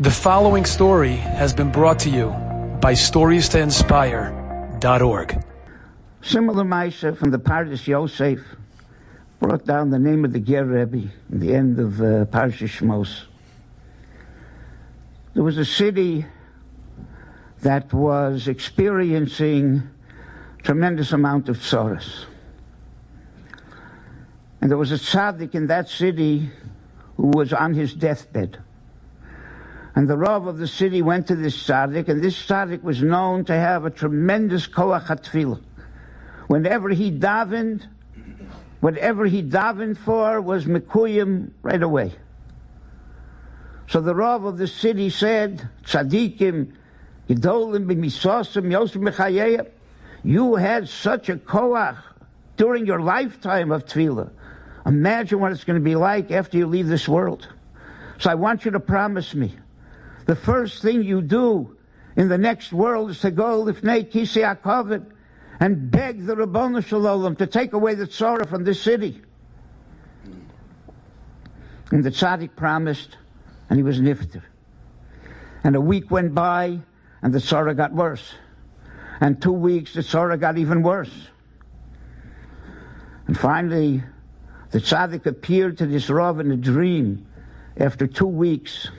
The following story has been brought to you by StoriesToInspire.org. Similar Maisha from the Pardes Yosef brought down the name of the Ger Rebbe in the end of uh, Parshas Shmos. There was a city that was experiencing tremendous amount of tsaras. And there was a tzaddik in that city who was on his deathbed. And the Rav of the city went to this tzaddik, and this tzaddik was known to have a tremendous koach hatfilah. Whenever he davened, whatever he davened for was mekuyim right away. So the Rav of the city said, Tzaddikim, Gedolim b'misosim yosem mechayeyim, you had such a koach during your lifetime of tefillah. Imagine what it's going to be like after you leave this world. So I want you to promise me the first thing you do in the next world is to go lifnei kisei hakavod and beg the Ribbono Shel Olam to take away the tzara from this city. And the tzaddik promised, and he was nifter. And a week went by, and the tzara got worse. And two weeks, the tzara got even worse. And finally, the tzaddik appeared to this Rav in a dream after two weeks.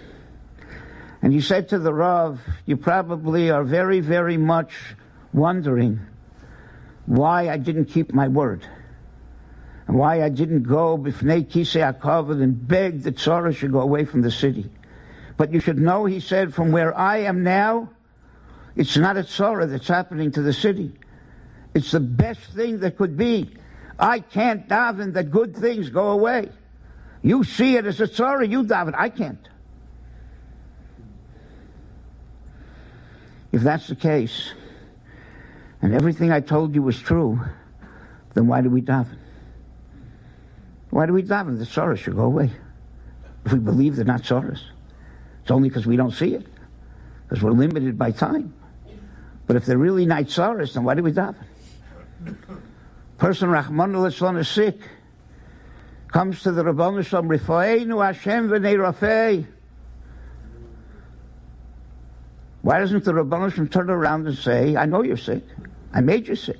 And he said to the Rav, You probably are very, very much wondering why I didn't keep my word. And why I didn't go b'fnei kisei hakavod and beg that Tzara should go away from the city. But you should know, he said, from where I am now, it's not a Tzara that's happening to the city. It's the best thing that could be. I can't daven that good things go away. You see it as a Tzara, you daven. I can't. If that's the case, and everything I told you was true, then why do we daven? Why do we daven? The sorrow should go away. If we believe they're not sorrows, it's only because we don't see it, because we're limited by time. But if they're really not sorrows, then why do we daven? Person Rahman al is sick, comes to the Ribbono Shel Olam, Rifaeinu Hashem v'nei Rafei. Why doesn't the Rabbanishim turn around and say, I know you're sick. I made you sick.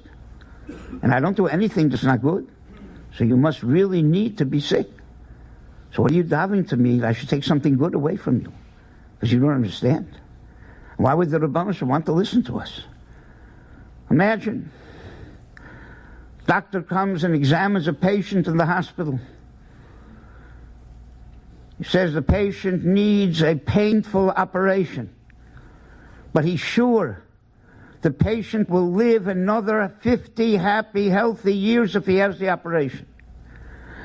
And I don't do anything that's not good. So you must really need to be sick. So what are you davening to me? I should take something good away from you. Because you don't understand. Why would the Rabbanishim want to listen to us? Imagine. Doctor comes and examines a patient in the hospital. He says the patient needs a painful operation but he's sure the patient will live another 50 happy, healthy years if he has the operation.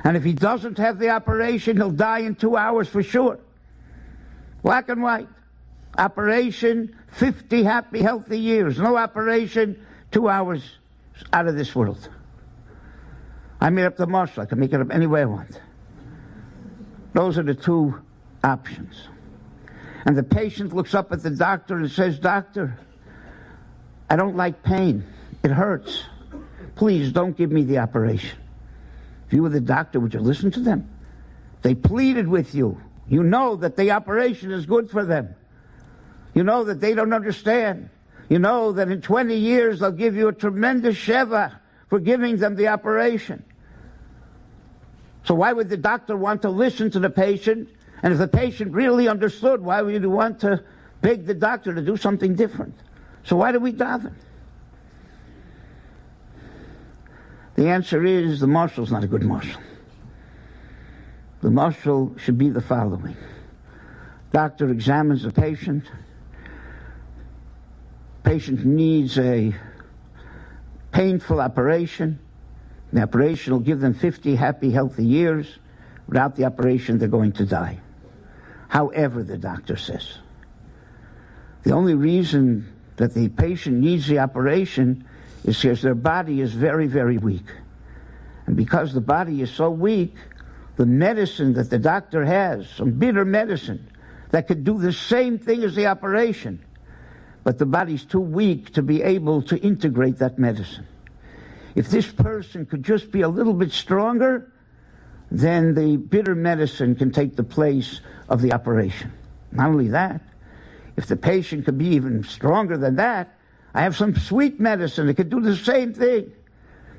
And if he doesn't have the operation, he'll die in two hours for sure. Black and white. Operation, 50 happy, healthy years. No operation, two hours out of this world. I made up the marshal. I can make it up any way I want. Those are the two options. And the patient looks up at the doctor and says, Doctor, I don't like pain. It hurts. Please don't give me the operation. If you were the doctor, would you listen to them? They pleaded with you. You know that the operation is good for them. You know that they don't understand. You know that in 20 years they'll give you a tremendous shevach for giving them the operation. So why would the doctor want to listen to the patient and if the patient really understood, why would you want to beg the doctor to do something different? So why do we daven? The answer is the marshal's not a good marshal. The marshal should be the following. Doctor examines the patient. Patient needs a painful operation. The operation will give them 50 happy, healthy years. Without the operation, they're going to die however the doctor says. The only reason that the patient needs the operation is because their body is very, very weak. And because the body is so weak, the medicine that the doctor has, some bitter medicine, that could do the same thing as the operation, but the body's too weak to be able to integrate that medicine. If this person could just be a little bit stronger, then the bitter medicine can take the place of the operation. Not only that, if the patient could be even stronger than that, I have some sweet medicine that could do the same thing.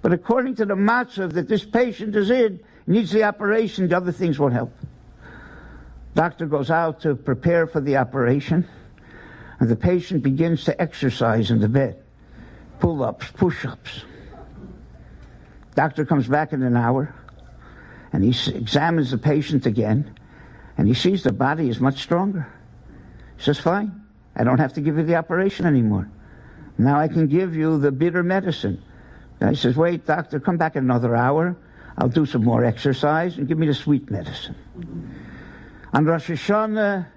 But according to the matzav that this patient is in, needs the operation, the other things won't help. Doctor goes out to prepare for the operation, and the patient begins to exercise in the bed. Pull ups, push ups. Doctor comes back in an hour, and he examines the patient again, and he sees the body is much stronger. He says, Fine, I don't have to give you the operation anymore. Now I can give you the bitter medicine. And he says, Wait, doctor, come back in another hour. I'll do some more exercise and give me the sweet medicine. On Rosh Hashanah,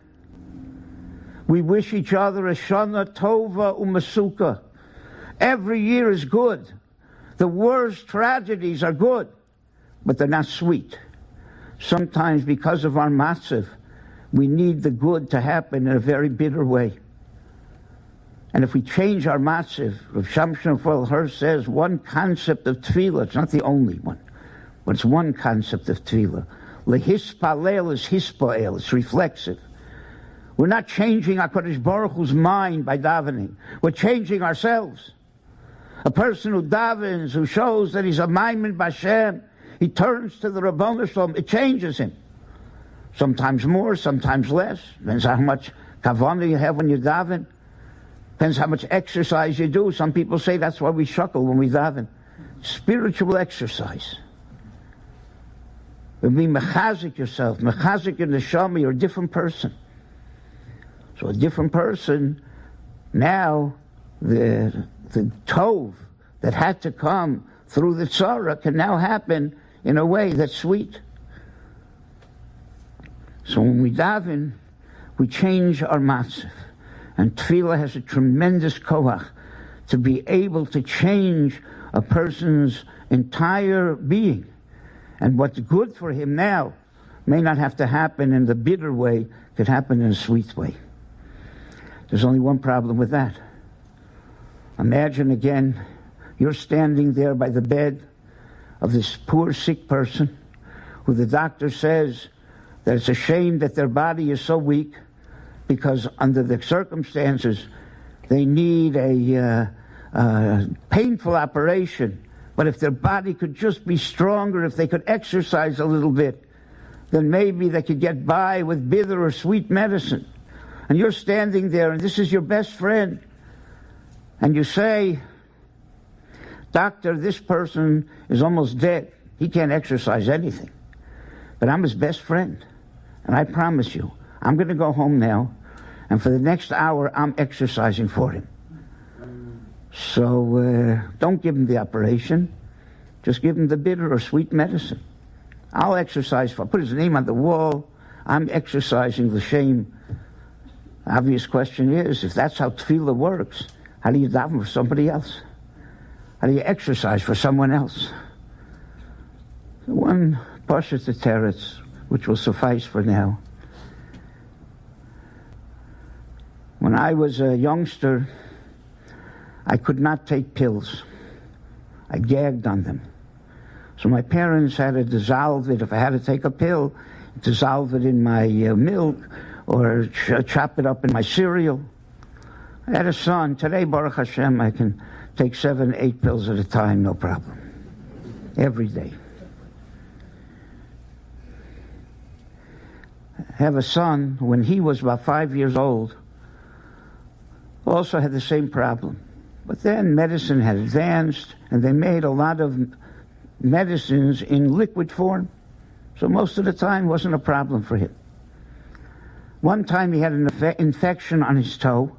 we wish each other a Shana Tova Umasuka. Every year is good. The worst tragedies are good, but they're not sweet. Sometimes, because of our matzav, we need the good to happen in a very bitter way. And if we change our matzav, Rav Shamshon Hirsch says one concept of tefillah, it's not the only one, but it's one concept of tefillah. Lehispalel is hispael, it's reflexive. We're not changing HaKadosh Baruch Hu's mind by davening. We're changing ourselves. A person who davens, who shows that he's a ma'amin BaShem, he turns to the Rabbon Shalom, it changes him. Sometimes more, sometimes less. Depends how much kavanah you have when you daven. Depends how much exercise you do. Some people say that's why we shuckle when we daven. Spiritual exercise. It mean mechazik yourself, mechazik in the shama, you're a different person. So a different person, now the the tov that had to come through the tzara can now happen in a way that's sweet. So when we daven, we change our matzav. And tefillah has a tremendous koach to be able to change a person's entire being. And what's good for him now may not have to happen in the bitter way, could happen in a sweet way. There's only one problem with that. Imagine again, you're standing there by the bed of this poor sick person who the doctor says that it's a shame that their body is so weak because under the circumstances they need a uh, uh, painful operation. But if their body could just be stronger, if they could exercise a little bit, then maybe they could get by with bitter or sweet medicine. And you're standing there and this is your best friend and you say, Doctor, this person is almost dead. He can't exercise anything. But I'm his best friend. And I promise you, I'm going to go home now, and for the next hour, I'm exercising for him. So uh, don't give him the operation. Just give him the bitter or sweet medicine. I'll exercise for, put his name on the wall. I'm exercising the shame. Obvious question is, if that's how tefillah works, how do you daven for somebody else? Do you exercise for someone else? One Pasha Teretz, which will suffice for now. When I was a youngster, I could not take pills. I gagged on them. So my parents had to dissolve it. If I had to take a pill, dissolve it in my uh, milk or ch- chop it up in my cereal. I had a son. Today, Baruch Hashem, I can take seven, eight pills at a time, no problem. Every day. Have a son, when he was about five years old, also had the same problem. But then medicine had advanced, and they made a lot of medicines in liquid form. So most of the time wasn't a problem for him. One time he had an infection on his toe,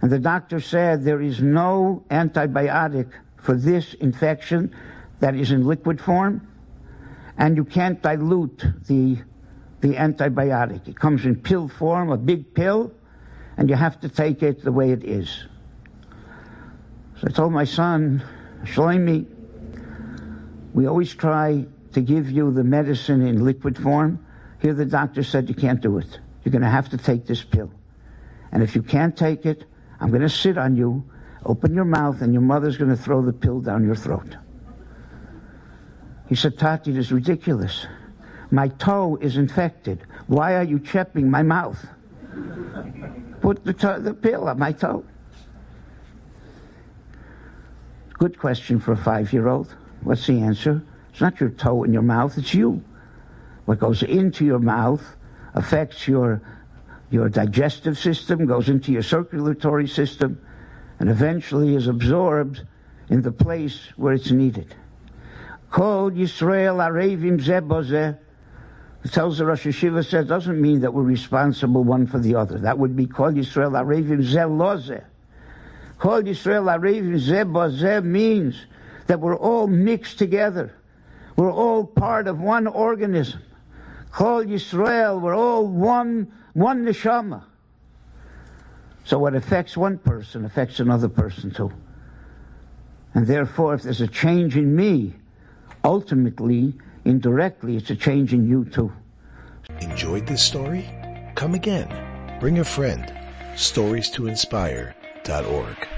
and the doctor said there is no antibiotic for this infection that is in liquid form, and you can't dilute the, the antibiotic. It comes in pill form, a big pill, and you have to take it the way it is. So I told my son, Shlomi, we always try to give you the medicine in liquid form. Here the doctor said you can't do it. You're going to have to take this pill. And if you can't take it, I'm going to sit on you, open your mouth, and your mother's going to throw the pill down your throat. He said, Tati, this is ridiculous. My toe is infected. Why are you chapping my mouth? Put the, to- the pill on my toe. Good question for a five year old. What's the answer? It's not your toe in your mouth, it's you. What goes into your mouth affects your, your digestive system, goes into your circulatory system, and eventually is absorbed in the place where it's needed. Kol Yisrael Arevim Zebozeh it tells the Rosh Hashiva says doesn't mean that we're responsible one for the other. That would be Kol Yisrael Arevim Zelozeh. Kol Yisrael Arevim Zebozeh means that we're all mixed together. We're all part of one organism. Kol Yisrael, we're all one, one neshama. So what affects one person affects another person too. And therefore, if there's a change in me, ultimately, indirectly, it's a change in you too. Enjoyed this story? Come again. Bring a friend. Stories to inspire.org.